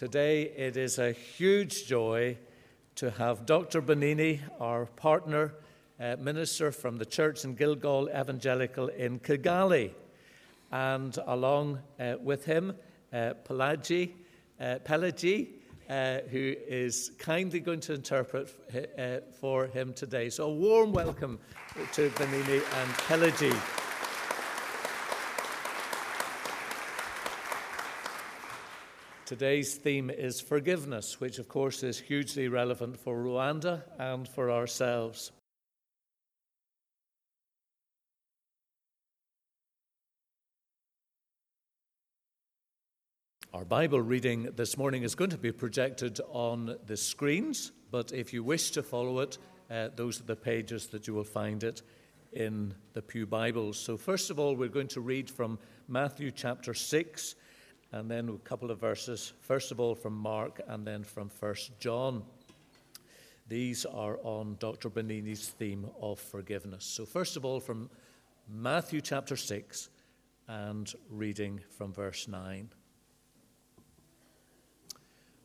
Today it is a huge joy to have Dr. Benini, our partner uh, minister from the church in Gilgal Evangelical in Kigali, and along uh, with him, uh, Pelagi, uh, Pelagi uh, who is kindly going to interpret uh, for him today. So, a warm welcome to Benini and Pelagi. Today's theme is forgiveness, which of course is hugely relevant for Rwanda and for ourselves. Our Bible reading this morning is going to be projected on the screens, but if you wish to follow it, uh, those are the pages that you will find it in the Pew Bibles. So, first of all, we're going to read from Matthew chapter 6 and then a couple of verses, first of all from Mark and then from First John. These are on Dr. Bonini's theme of forgiveness. So, first of all, from Matthew chapter 6 and reading from verse 9.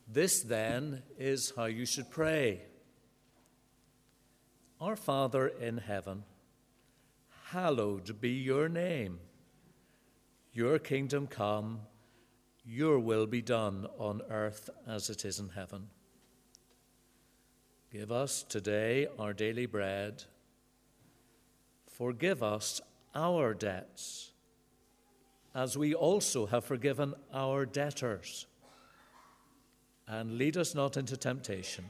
This then is how you should pray Our Father in heaven, hallowed be your name. Your kingdom come your will be done on earth as it is in heaven. Give us today our daily bread. Forgive us our debts, as we also have forgiven our debtors. And lead us not into temptation,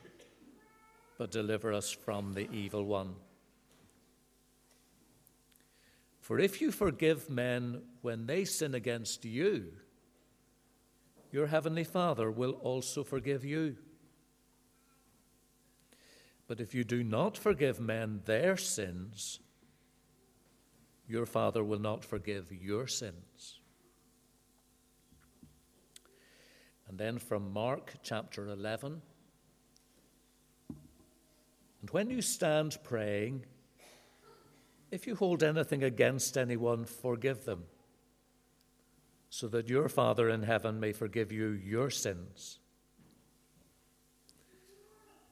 but deliver us from the evil one. For if you forgive men when they sin against you, your heavenly Father will also forgive you. But if you do not forgive men their sins, your Father will not forgive your sins. And then from Mark chapter 11. And when you stand praying, if you hold anything against anyone, forgive them so that your Father in heaven may forgive you your sins.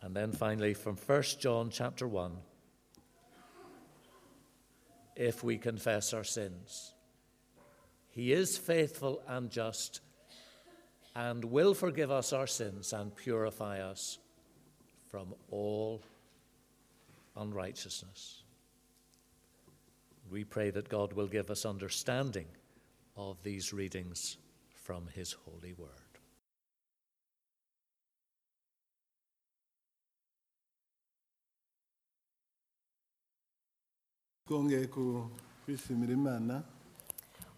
And then finally from 1 John chapter 1 if we confess our sins he is faithful and just and will forgive us our sins and purify us from all unrighteousness. We pray that God will give us understanding of these readings from His holy word.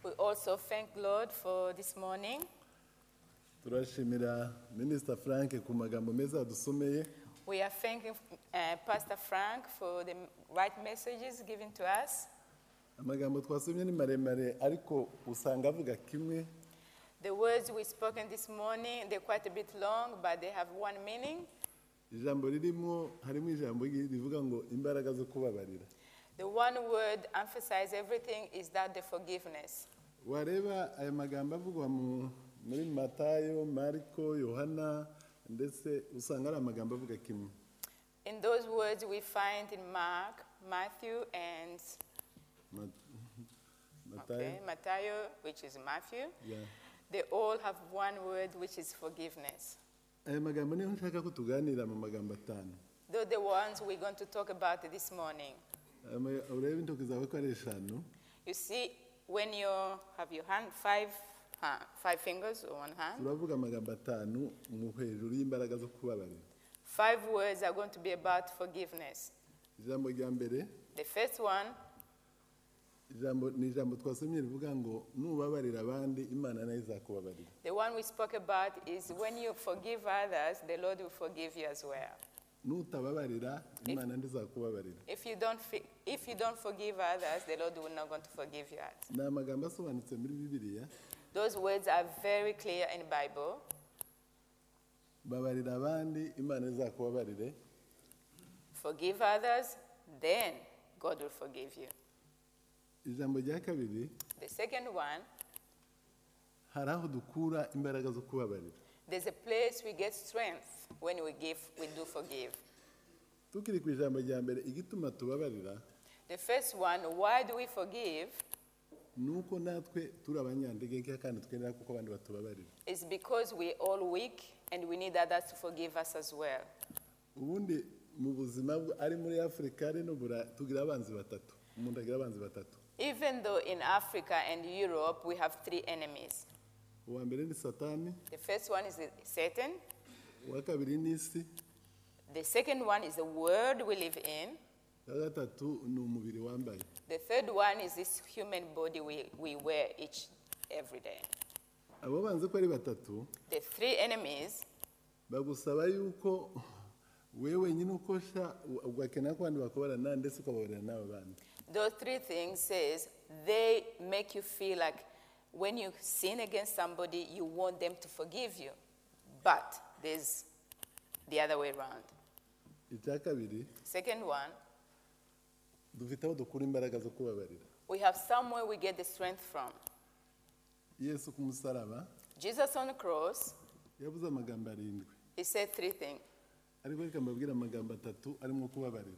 We also thank Lord for this morning. turashimira minisita frank ku magambo meza yadusomeye We are thanking uh, Pastor Frank for the right messages given to us. Amagambo twasomye ni maremare ariko usanga avuga kimwe The words we spoken this morning, they're quite a bit long, but they have one meaning. ijambo ririmo harimo ijambo rivuga ngo imbaraga zo kubabarira The one word emphasize everything is that the forgiveness. wareba aya magambo avugwa mu- muri matayo mariko yohana ndetse usanga ari amagambo avuga kimwe In those words we find in Mark, Matthew, and Matayo mm-hmm. okay, Matthew, which is Matthew. yeah. They all have one word, which is forgiveness. Eh, aya magambo niyo nshaka ko tuganira mu magambo atanu Those are the ones we're going to talk about this morning. Eh, aya urebe intoki zawe ko ari eshanu You see, when you have your hand, five, five fingers or one hand, turavuga amagambo atanu mu hejuru y'imbaraga zo kubabarira five words are going to be about forgiveness. ijambo rya mbere The first one, ni ijambo twasomye rivuga ngo nubabarira abandi imana na yo izakubabarira the one we spoke about is when you forgive others, the Lord will forgive you as well. nutababarira imana ndizakubabarira If you don't, if you don't forgive others, the Lord will not going to forgive you. ni amagambo asobanutse muri bibiliya Those words are very clear in Bible. babarira abandi imana izakubabarire Forgive others, then God will forgive you. Ijambo rya kabiri The second one, hari aho dukura imbaraga zo kubabarira There's a place we get strength when we give, we do forgive. tukiri ku ijambo rya mbere igituma tubabarira The first one, why do we forgive? ni uko natwe turi abanyantege nke kandi twemera kuko abandi batubabarira It's because we're all weak and we need others to forgive us as well. ubundi mu buzima ari muri afurika ari n'ubura tugira abanzi batatu umuntu agira abanzi batatu Even though in Africa and Europe we have three enemies. uwa mbere ni satani. The first one is Satan, uwa kabiri ni isi. The second one is the world we live in, uwa gatatu ni umubiri wambaye the third one is this human body we, we wear each every day. abo banzi ko ari batatu The three enemies bagusaba yuko wewe wenyine ukosha ugakenera ko abandi bakubarana ndetse ukababarira n'abo bandi Those three things says they make you feel like when you sin against somebody, you want them to forgive you. But there's the other way around. icya kabiri Second one, dufite aho dukura imbaraga zo kubabarira we have somewhere we get the strength from. yesu ku musaraba Jesus on the cross, yavuze amagambo arindwi he said three things. ariko reka mbabwire amagambo atatu arimo kubabarira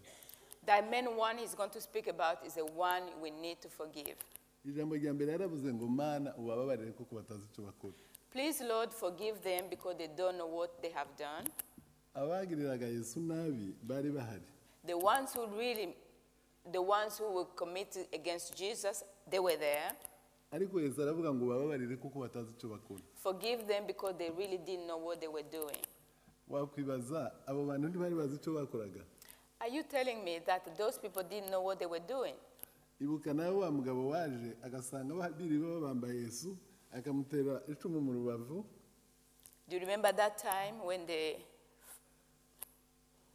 The main one he's going to speak about is the one we need to forgive. ijambo rya mbere yaravuze ngo mana ubababarire kuko batazi icyo bakora Please, Lord, forgive them because they don't know what they have done. abagiriraga yesu nabi bari bahari The ones who really, the ones who were committed against Jesus, they were there. ariko yesu aravuga ngo ubababarire kuko batazi icyo bakora Forgive them because they really didn't know what they were doing. wakwibaza abo bantu ntibari bazi icyo bakoraga Are you telling me that those people didn't know what they were doing? ibuka nawe wa mugabo waje agasanga baba bambaye yesu akamutera icumu mu rubavu Do you remember that time when they,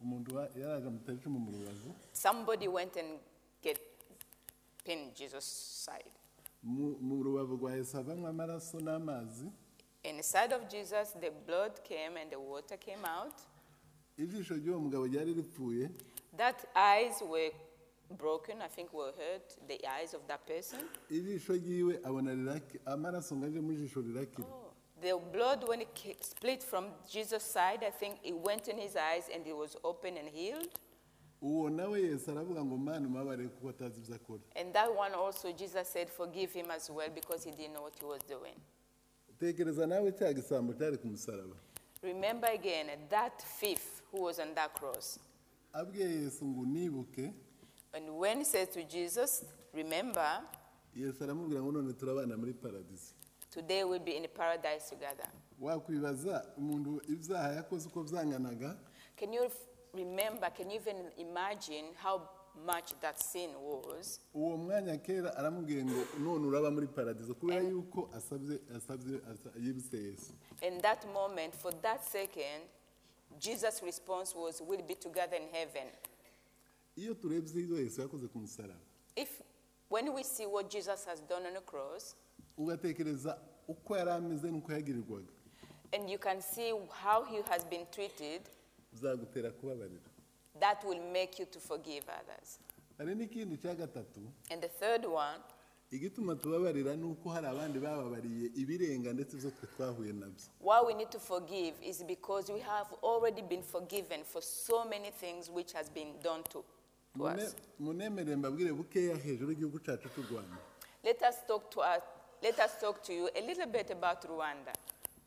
umuntu wa- yaraje amutera icumu mu rubavu somebody went and get pinned Jesus' side? mu rubavu rwa yesu havamo amaraso n'amazi In the side of Jesus, the blood came and the water came out. ijisho ry'uwo mugabo ryari ripfuye That eyes were broken, I think were hurt, the eyes of that person. ijisho ryiwe abona riraki amaraso ngo aje mu jisho rirakira The blood, when it ca- split from Jesus' side, I think it went in his eyes and it was open and healed. uwo nawe yesu aravuga ngo mana umabarire kuko atazi ibyo akora And that one also, Jesus said, forgive him as well because he didn't know what he was doing. tekereza nawe cya gisambo cyari ku musaraba Remember again that thief who was on that cross. Abwiye yesu ngo unibuke And when he said to Jesus, remember, yesu aramubwira ngo none turabana muri paradisi today we'll be in paradise together. wakwibaza umuntu ibyaha yakoze uko byanganaga Can you remember, can you even imagine how much that sin was? uwo mwanya kera aramubwiye ngo none uraba muri paradizo kubera yuko asabye asabye asa- yibutse yesu In that moment, for that second, Jesus' response was, We'll be together in heaven. iyo turebye ibyo yesu yakoze ku musaraba If, when we see what Jesus has done on the cross, ugatekereza uko yari ameze n'uko yagirirwaga and you can see how he has been treated, bizagutera kubabarira that will make you to forgive others. hari n'ikindi cya gatatu And the third one, igituma tubabarira ni uko hari abandi bababariye ibirenga ndetse ibyo twe twahuye nabyo why we need to forgive is because we have already been forgiven for so many things which has been done to, to us. munemerere mbabwire bukeya hejuru y'igihugu cyacu cy'u rwanda Let us talk to us, let us talk to you a little bit about Rwanda.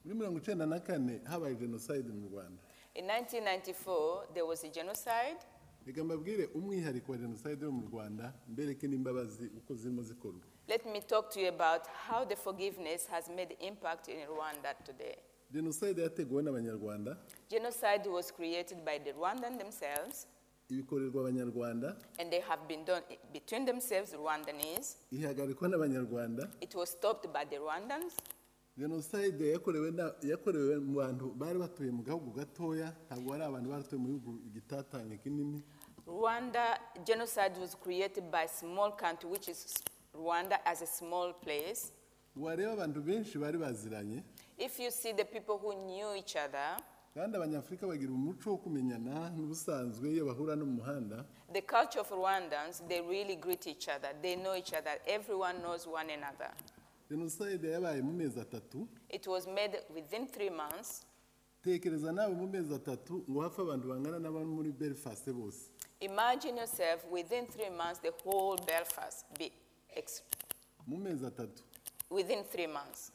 muri mirongo icyenda na kane habaye jenoside mu rwanda In 1994, there was a genocide. reka mbabwire umwihariko wa jenoside yo mu rwanda mbereke n'imbabazi uko zirimo zikorwa Let me talk to you about how the forgiveness has made impact in Rwanda today. jenoside yateguwe n'abanyarwanda Genocide was created by the Rwandans themselves, ibikorerwa abanyarwanda and they have been done between themselves, Rwandese. ihagarikwa n'abanyarwanda It was stopped by the Rwandans. jenoside yakorewe na- yakorewe mu bantu bari batuye mu gahugu gatoya ntabwo ari abantu batuye mu gihugu gitatanye kinini Rwanda genocide was created by a small country, which is Rwanda as a small place. wareba abantu benshi bari baziranye If you see the people who knew each other, kandi abanyafurika bagira umuco wo kumenyana n'ubusanzwe iyo bahura no mu muhanda the culture of Rwandans, they really greet each other. They know each other. Everyone knows one another. jenoside yabaye mu mezi atatu It was made within three months. tekereza nawe mu mezi atatu ngo hafe abantu bangana n'abari muri belfast bose Imagine yourself within three months, the whole Belfast be mu mezi atatu. within three months.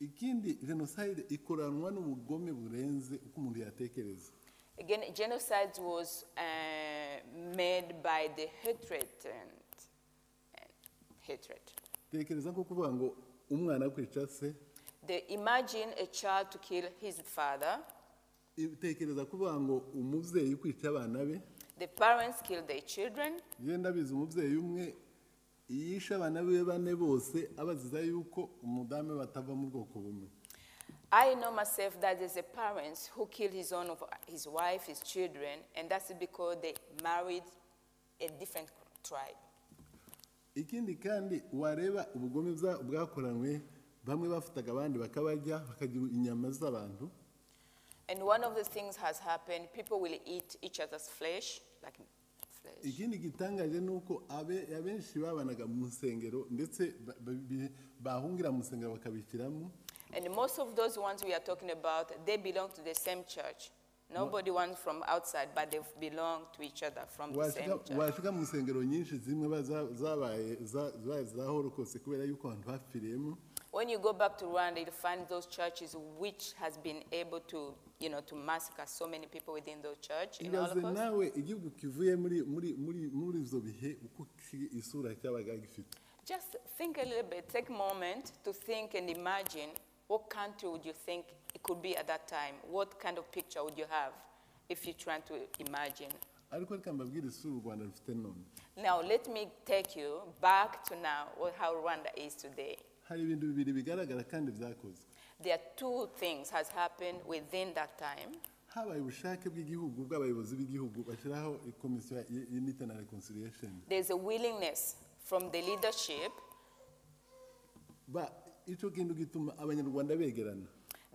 ikindi jenoside ikoranwa n'ubugome burenze uko umuntu yatekereza. Again, genocide was uh, made by the hatred and, and hatred. tekereza nko kuvuga ngo umwana kwica se. They imagine a child to kill his father, tekereza kuvuga ngo umubyeyi kwica abana be. The parents kill their children, genda bizi umubyeyi umwe yishe abana be bane bose abaziza yuko umudamu batava mu bwoko bumwe I know myself that there's a parents who killed his own of his wife, his children, and that's because they married a different tribe. ikindi kandi wareba ubugome bwa- bwakoranywe bamwe bafataga abandi bakabarya bakagira inyama z'abantu And one of the things has happened, people will eat each other's flesh, like. Ikindi gitangaje ni uko abe- abenshi babanaga mu nsengero ndetse bahungira mu nsengero bakabishyiramo And most of those ones we are talking about, they belong to the same church. Nobody wants from outside, but they belong to each other from the same church. washika mu nsengero nyinshi zimwe ba- za- zabaye za- zabaye za holokose kubera yuko abantu bapfiriyemo When you go back to Rwanda, you'll find those churches which has been able to, you know, to massacre so many people within those church in Holocaust. nawe igihugu kivuye muri muri muri muri ibyo bihe uko isura cyabaga gifite Just think a little bit, take a moment to think and imagine what country would you think it could be at that time? What kind of picture would you have if you're trying to imagine? ariko reka mbabwire isura u rwanda rufite none Now, let me take you back to now, what- how Rwanda is today. Hari ibintu bibiri bigaragara kandi byakozwe There are two things has happened within that time. habaye ubushake bw'igihugu bw'abayobozi b'igihugu bashyiraho komisiyo na reconciliation There's a willingness from the leadership ba icyo kintu gituma abanyarwanda begerana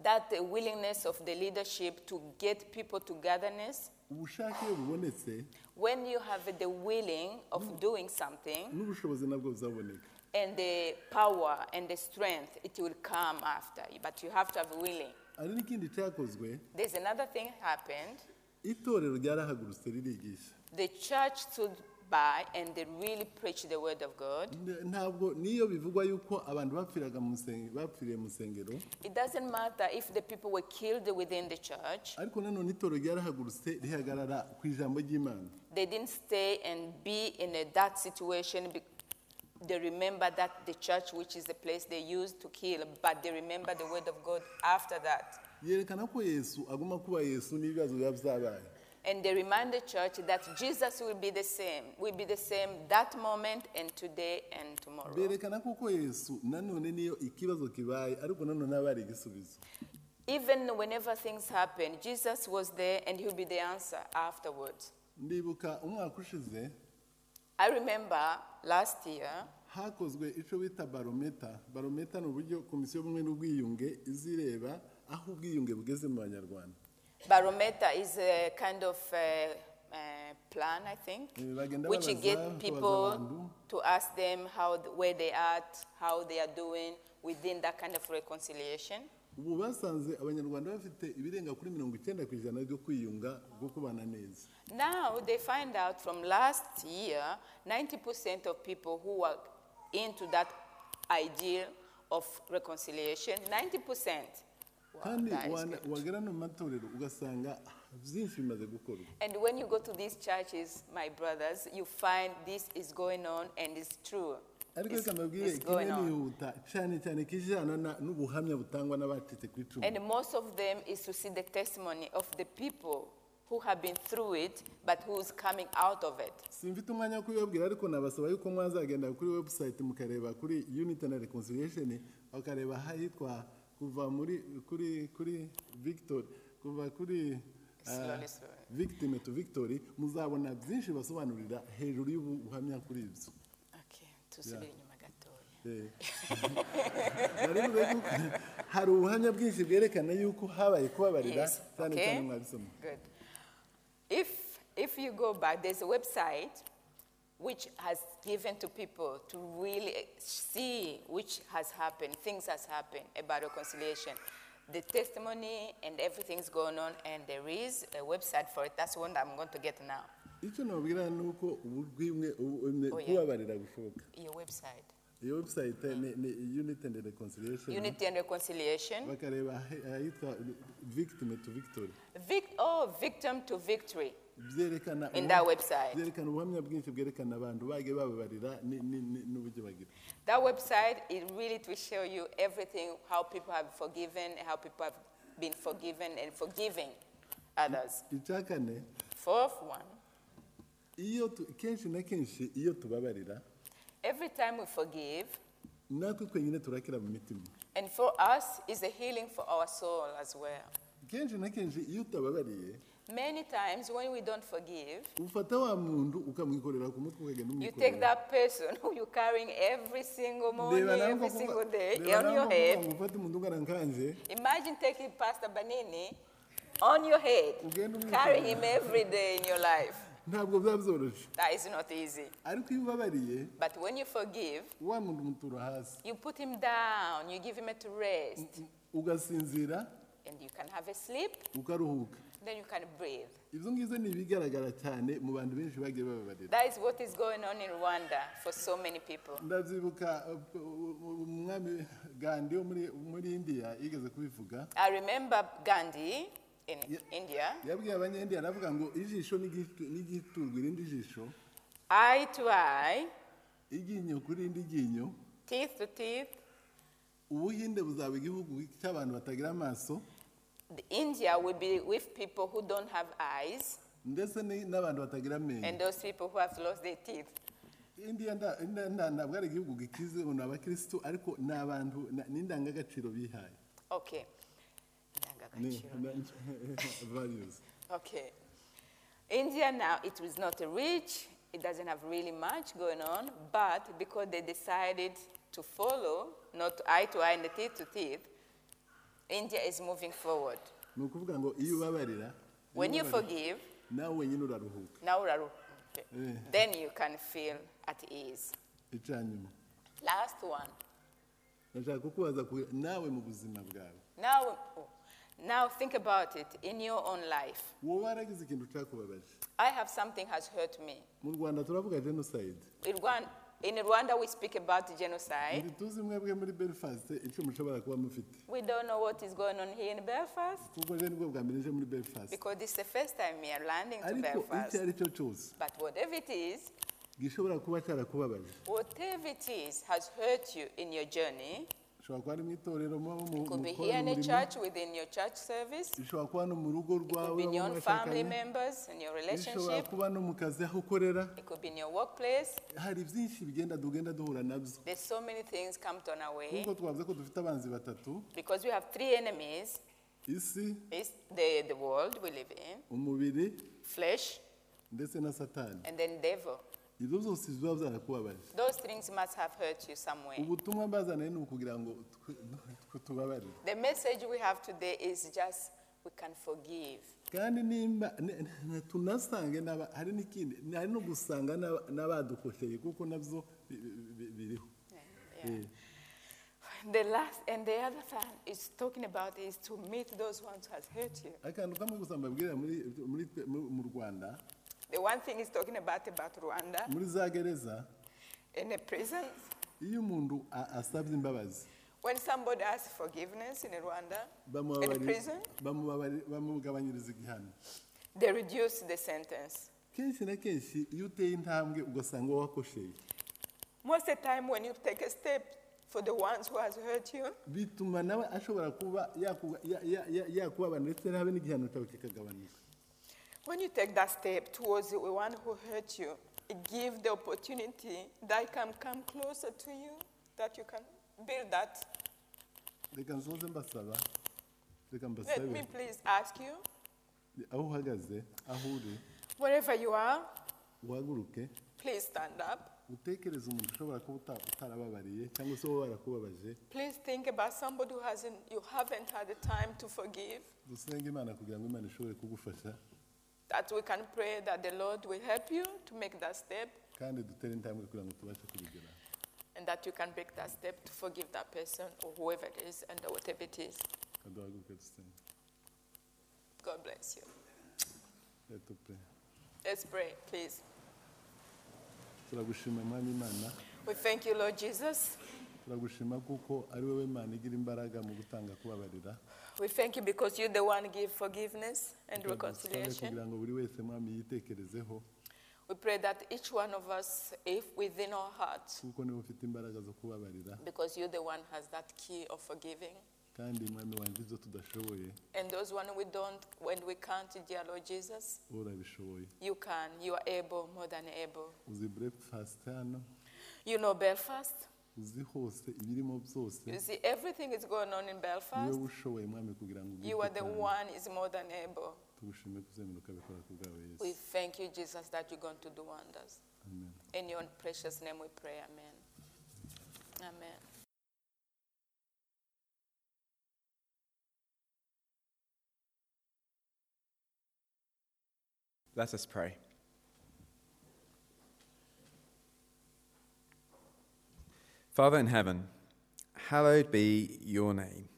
that the willingness of the leadership to get people togetherness. ubushake iyo bubonetse When you have the willing of doing something n'ubushobozi nabwo buzaboneka and the power and the strength, it will come after. you. But you have to have willing. n'ikindi cyakozwe There's another thing happened. itorero ryarahagurutse ririgisha The church stood by and they really preached the word of God. N- ntabwo niyo bivugwa yuko abantu bapfiraga mu nsenge- bapfiriye mu nsengero It doesn't matter if the people were killed within the church. ariko nanone itorero ryarahagurutse rihagarara ku ijambo ry'imana They didn't stay and be in a, that situation. be- They remember that the church, which is the place they used to kill, but they remember the word of God after that. yerekana ko yesu aguma kuba yesu n'ibibazo biba byabaye And they remind the church that Jesus will be the same, will be the same that moment and today and tomorrow. berekana kuko yesu nanone niyo ikibazo kibaye ariko nanone aba ari igisubizo Even whenever things happen, Jesus was there and he'll be the answer afterwards. ndibuka umwaka ushize I remember last year, hakozwe icyo bita barometa barometa ni uburyo komisiyo y'ubumwe n'ubwiyunge izireba aho ubwiyunge bugeze mu banyarwanda. Barometer is a kind of uh, uh, plan, I think, Eh, which you get people to ask them how where they are, how they are doing within that kind of reconciliation. Ubu basanze abanyarwanda bafite ibirenga kuri mirongo icyenda ku ijana byo kwiyunga bwo kubana neza Now they find out from last year, 90% of people who are into that idea of reconciliation, 90% kandi that is wana- good. wagera no matorero ugasanga byinshi bimaze gukorwa And when you go to these churches, my brothers, you find this is going on and it's true. Ariko reka mbabwire kimwe nihuta cyane cyane kijyana na- n'ubuhamya butangwa n'abacitse ku icumu And most of them is to see the testimony of the people who have been through it, but who's coming out of it. simfite umwanya wo kubibabwira ariko nabasaba yuko mwazagenda kuri website mukareba kuri unity na reconciliation bakareba ahitwa kuva muri kuri kuri victor kuva kuri slowly. victim to victory muzabona byinshi basobanurira hejuru y'ubuhamya kuri ibyo tusubire inyuma gatoya. Eh. Nari mvuze yuko hari ubuhamya bwinshi bwerekana yuko habaye kubabarira cyane cyane mwabisoma Good. If, if you go back, there's a website which has given to people to really see which has happened, things has happened about reconciliation. the testimony and everything's going on, and there is a website for it. That's one I'm going to get now. Icyo nabwira ni uko ubwimwe Oh, kubabarira gushoboka Your website. iyo website ni ni unity and reconciliation Unity and reconciliation. bakareba ahi- ahitwa victim to victory Vic- oh, victim to victory byerekana in that website. byerekana ubuhamya bwinshi bwerekana abantu bababarira n'uburyo bagira That website is really to show you everything how people have forgiven, how people have been forgiven, and forgiving others. icya kane Fourth one, iyo tu- kenshi na kenshi iyo tubabarira every time we forgive, natwe twenyine turakira mu mitima and for us is a healing for our soul as well. kenshi na kenshi iyo utababariye Many times when we don't forgive, ufata wa muntu ukamwikorera ku mutwe ukagenda you take umwikorera that person who you're carrying every single morning, nawe every single day reba on nawe your head. ngo ufate umuntu ungana nkanje Imagine taking Pastor Banini on your head, Ugenda umwikorera. carrying him every day in your life. Ntabwo byaba byoroshye That is not easy. ariko iyo ubabariye But when you forgive, wa muntu umutura hasi. you put him down, you give him a to rest, ugasinzira and you can have a sleep, ukaruhuka. Then you can breathe. ibyo ngibyo ni ibigaragara cyane mu bantu benshi bagiye bababarira. That is what is going on in Rwanda for so many people. ndabyibuka uh, umwami gandi wo muri indiya yigeze kubivuga. I remember Gandhi in. India, yabwiye abanyendiya aravuga ngo ijisho n'igitu- n'igiturwa irindi jisho eye to eye, iryinyo kuri irindi ryinyo teeth to teeth. ubuhinde buzaba igihugu cy'abantu batagira amaso The India will be with people who don't have eyes ndetse n'abantu batagira and amenyo those people who have lost their teeth. indiya ntabwo ari igihugu gikize ni abakirisitu ariko ni abantu ni indangagaciro bihaye Okay. values Okay. India now, it was not rich, it doesn't have really much going on, but because they decided to follow, not eye to eye and teeth to teeth, India is moving forward. ngo iyo ubabarira iyo When you forgive, nawe now okay, Eh. then you can feel at ease. Last one. ndashaka kukubaza ku- nawe mu buzima bwawe Now, oh, now think about it in your own life. wowe waragize ikintu cyakubabaje I have something has hurt me. mu rwanda turavuga genocide In Rwanda, in Rwanda, we speak about genocide. ndi tuzi mwebwe muri belfast icyo mushobora kuba mufite We don't know what is going on here in Belfast kuko je nibwo bwa mbere nje muri belfast because this is the first time we are landing to ariko Belfast. ari cyo cyose But whatever it is, gishobora kuba cyarakubabaje whatever it is has hurt you in your journey. ushobora kuba ari mu itorero muba mukora umurimo. bishobora kuba no mu rugo rwawe bishobora kuba no mu kazi aho ukorera. Hari byinshi bigenda tugenda duhura na byo. Nk'uko twavuze ko dufite abanzi batatu isi umubiri ndetse na satani. Ibyo byarakubabaje Those things must have hurt you somewhere. ubutumwa mbazaniye ni ukugira ngo twe- twe tubabarire The message we have today is just we can forgive. kandi nimba tunasange hari n'ikindi hari no gusanga n'aba- n'abadukosheye kuko na byo bi- bi- bi- biriho The last and the other thing is talking about is to meet those ones who has hurt you. akantu kamwe gusa mbabwira muri mu rwanda The one thing is talking about about Rwanda muri za gereza in the prisons. iyo umuntu a- asabye imbabazi When somebody asks forgiveness in Rwanda, in bamubabari- prison, bamubabari- bamugabanyiriza igihano they reduce the sentence. kenshi na kenshi iyo uteye intambwe ugasanga wakosheye Most of the time, when you take a step for the ones who has hurt you, bituma nawe ashobora kuba yakuba- ya- ya- ya- yakubabara ndetse habe n'igihano cyawe kikagabanuka when you take that step towards the one who hurt you, it gives the opportunity that he can come closer to you, that you can build that. reka nsoze mbasaba reka Let me please ask you, aho uhagaze aho uri wherever you are, please stand up. utekereze umuntu ushobora kuba uta- utarababariye cyangwa se wowe warakubabaje. Please think about somebody who hasn't, you haven't had the time to forgive. dusenge imana kugira ngo imana ishobore kugufasha That we can pray that the Lord will help you to make that step kandi dutere intambwe kugira ngo tubashe kubigeraho and that you can make that step to forgive that person or whoever it is and whatever it is. God bless you. Let us pray. Let's pray, please. turagushima mwami imana We thank you, Lord Jesus. Turagushima kuko ari wowe mana igira imbaraga mu gutanga kubabarira We thank you because you're the one give forgiveness and reconciliation. kugira ngo buri wese mwami yitekerezeho We pray that each one of us, if within our hearts, kuko niwe ufite imbaraga zo kubabarira because you're the one has that key of forgiving. kandi mwami wanjye ibyo tudashoboye And those one we don't, when we can't, dear Lord Jesus, you can. You are able, more than able. uzi Belfast hano You know Belfast. Uzi hose ibirimo byose You see, everything is going on in niwe Belfast. ushoboye mwami kugira ngo You are the one is more than able. tugushime kuzemerera ukabikora ku bwawe We thank you, Jesus, that you're going to do wonders. amen In your precious name we pray. Amen. Amen. Let us pray. Father in heaven, hallowed be your name.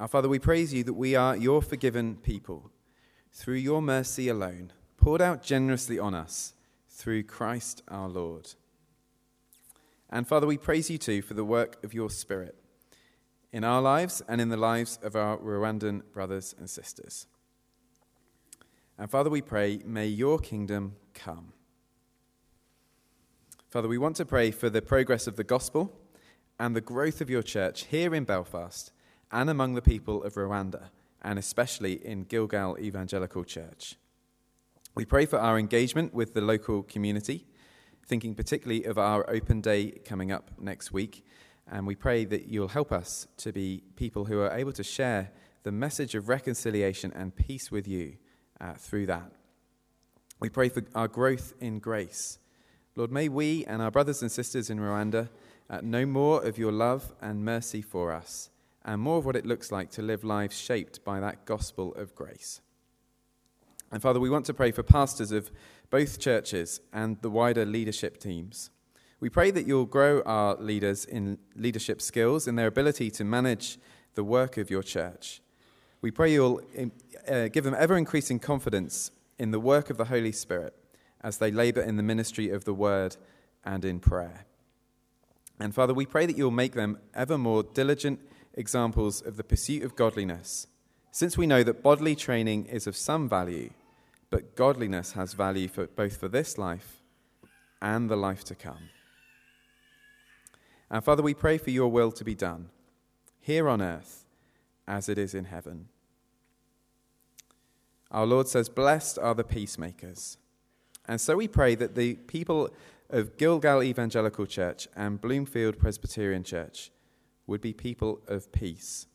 Our Father, we praise you that we are your forgiven people through your mercy alone, poured out generously on us through Christ our Lord. And Father, we praise you too for the work of your Spirit in our lives and in the lives of our Rwandan brothers and sisters. And Father, we pray, may your kingdom come. Father, we want to pray for the progress of the gospel and the growth of your church here in Belfast and among the people of Rwanda, and especially in Gilgal Evangelical Church. We pray for our engagement with the local community, thinking particularly of our open day coming up next week. And we pray that you'll help us to be people who are able to share the message of reconciliation and peace with you uh, through that. We pray for our growth in grace. Lord, may we and our brothers and sisters in Rwanda uh, know more of your love and mercy for us, and more of what it looks like to live lives shaped by that gospel of grace. And Father, we want to pray for pastors of both churches and the wider leadership teams. We pray that you'll grow our leaders in leadership skills, in their ability to manage the work of your church. We pray you'll uh, give them ever increasing confidence in the work of the Holy Spirit as they labor in the ministry of the word and in prayer. And Father, we pray that you'll make them ever more diligent examples of the pursuit of godliness, since we know that bodily training is of some value, but godliness has value for both for this life and the life to come. And Father, we pray for your will to be done here on earth as it is in heaven. Our Lord says, Blessed are the peacemakers. And so we pray that the people of Gilgal Evangelical Church and Bloomfield Presbyterian Church would be people of peace.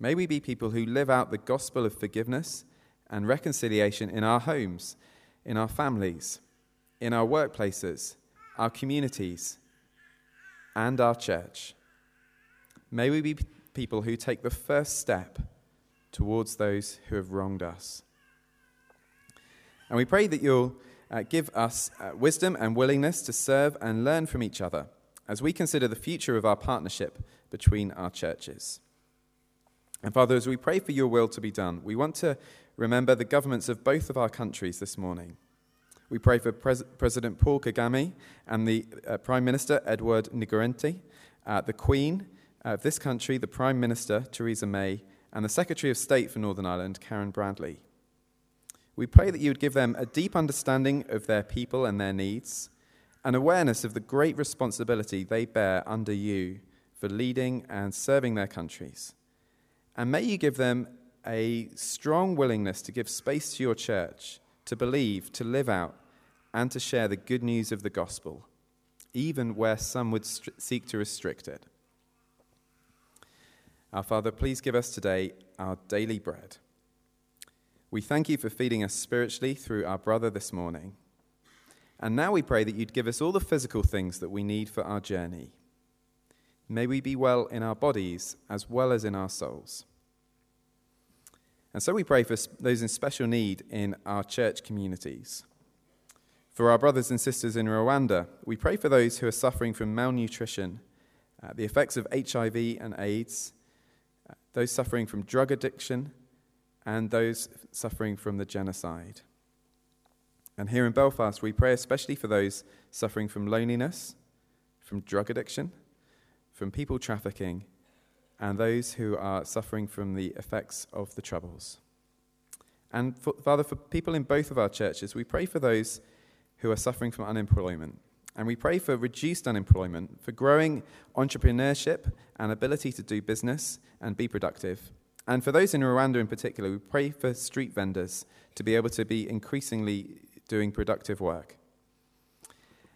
May we be people who live out the gospel of forgiveness and reconciliation in our homes, in our families, in our workplaces, our communities, and our church. May we be people who take the first step towards those who have wronged us. And we pray that you'll uh, give us uh, wisdom and willingness to serve and learn from each other as we consider the future of our partnership between our churches. And Father, as we pray for your will to be done, we want to remember the governments of both of our countries this morning. We pray for Pres- President Paul Kagame and the uh, Prime Minister Edward Ngirente, uh, the Queen of this country, the Prime Minister Theresa May, and the Secretary of State for Northern Ireland, Karen Bradley. We pray that you would give them a deep understanding of their people and their needs, an awareness of the great responsibility they bear under you for leading and serving their countries. And may you give them a strong willingness to give space to your church, to believe, to live out, and to share the good news of the gospel, even where some would stri- seek to restrict it. Our Father, please give us today our daily bread. We thank you for feeding us spiritually through our brother this morning. And now we pray that you'd give us all the physical things that we need for our journey. May we be well in our bodies as well as in our souls. And so we pray for those in special need in our church communities. For our brothers and sisters in Rwanda, we pray for those who are suffering from malnutrition, uh, the effects of HIV and AIDS, uh, those suffering from drug addiction, and those suffering from the genocide. And here in Belfast, we pray especially for those suffering from loneliness, from drug addiction, from people trafficking, and those who are suffering from the effects of the troubles. And for, Father, for people in both of our churches, we pray for those who are suffering from unemployment. And we pray for reduced unemployment, for growing entrepreneurship and ability to do business and be productive. And for those in Rwanda in particular, we pray for street vendors to be able to be increasingly doing productive work.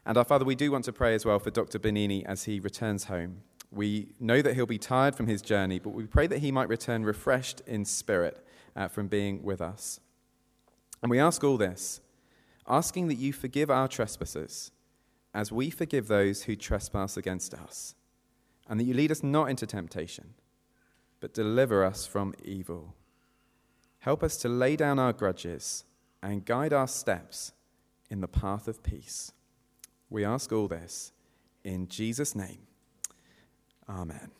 And our Father, we do want to pray as well for Dr. Benini as he returns home. We know that he'll be tired from his journey, but we pray that he might return refreshed in spirit uh, from being with us. And we ask all this, asking that you forgive our trespasses as we forgive those who trespass against us, and that you lead us not into temptation, but deliver us from evil. Help us to lay down our grudges and guide our steps in the path of peace. We ask all this in Jesus' name. Amen.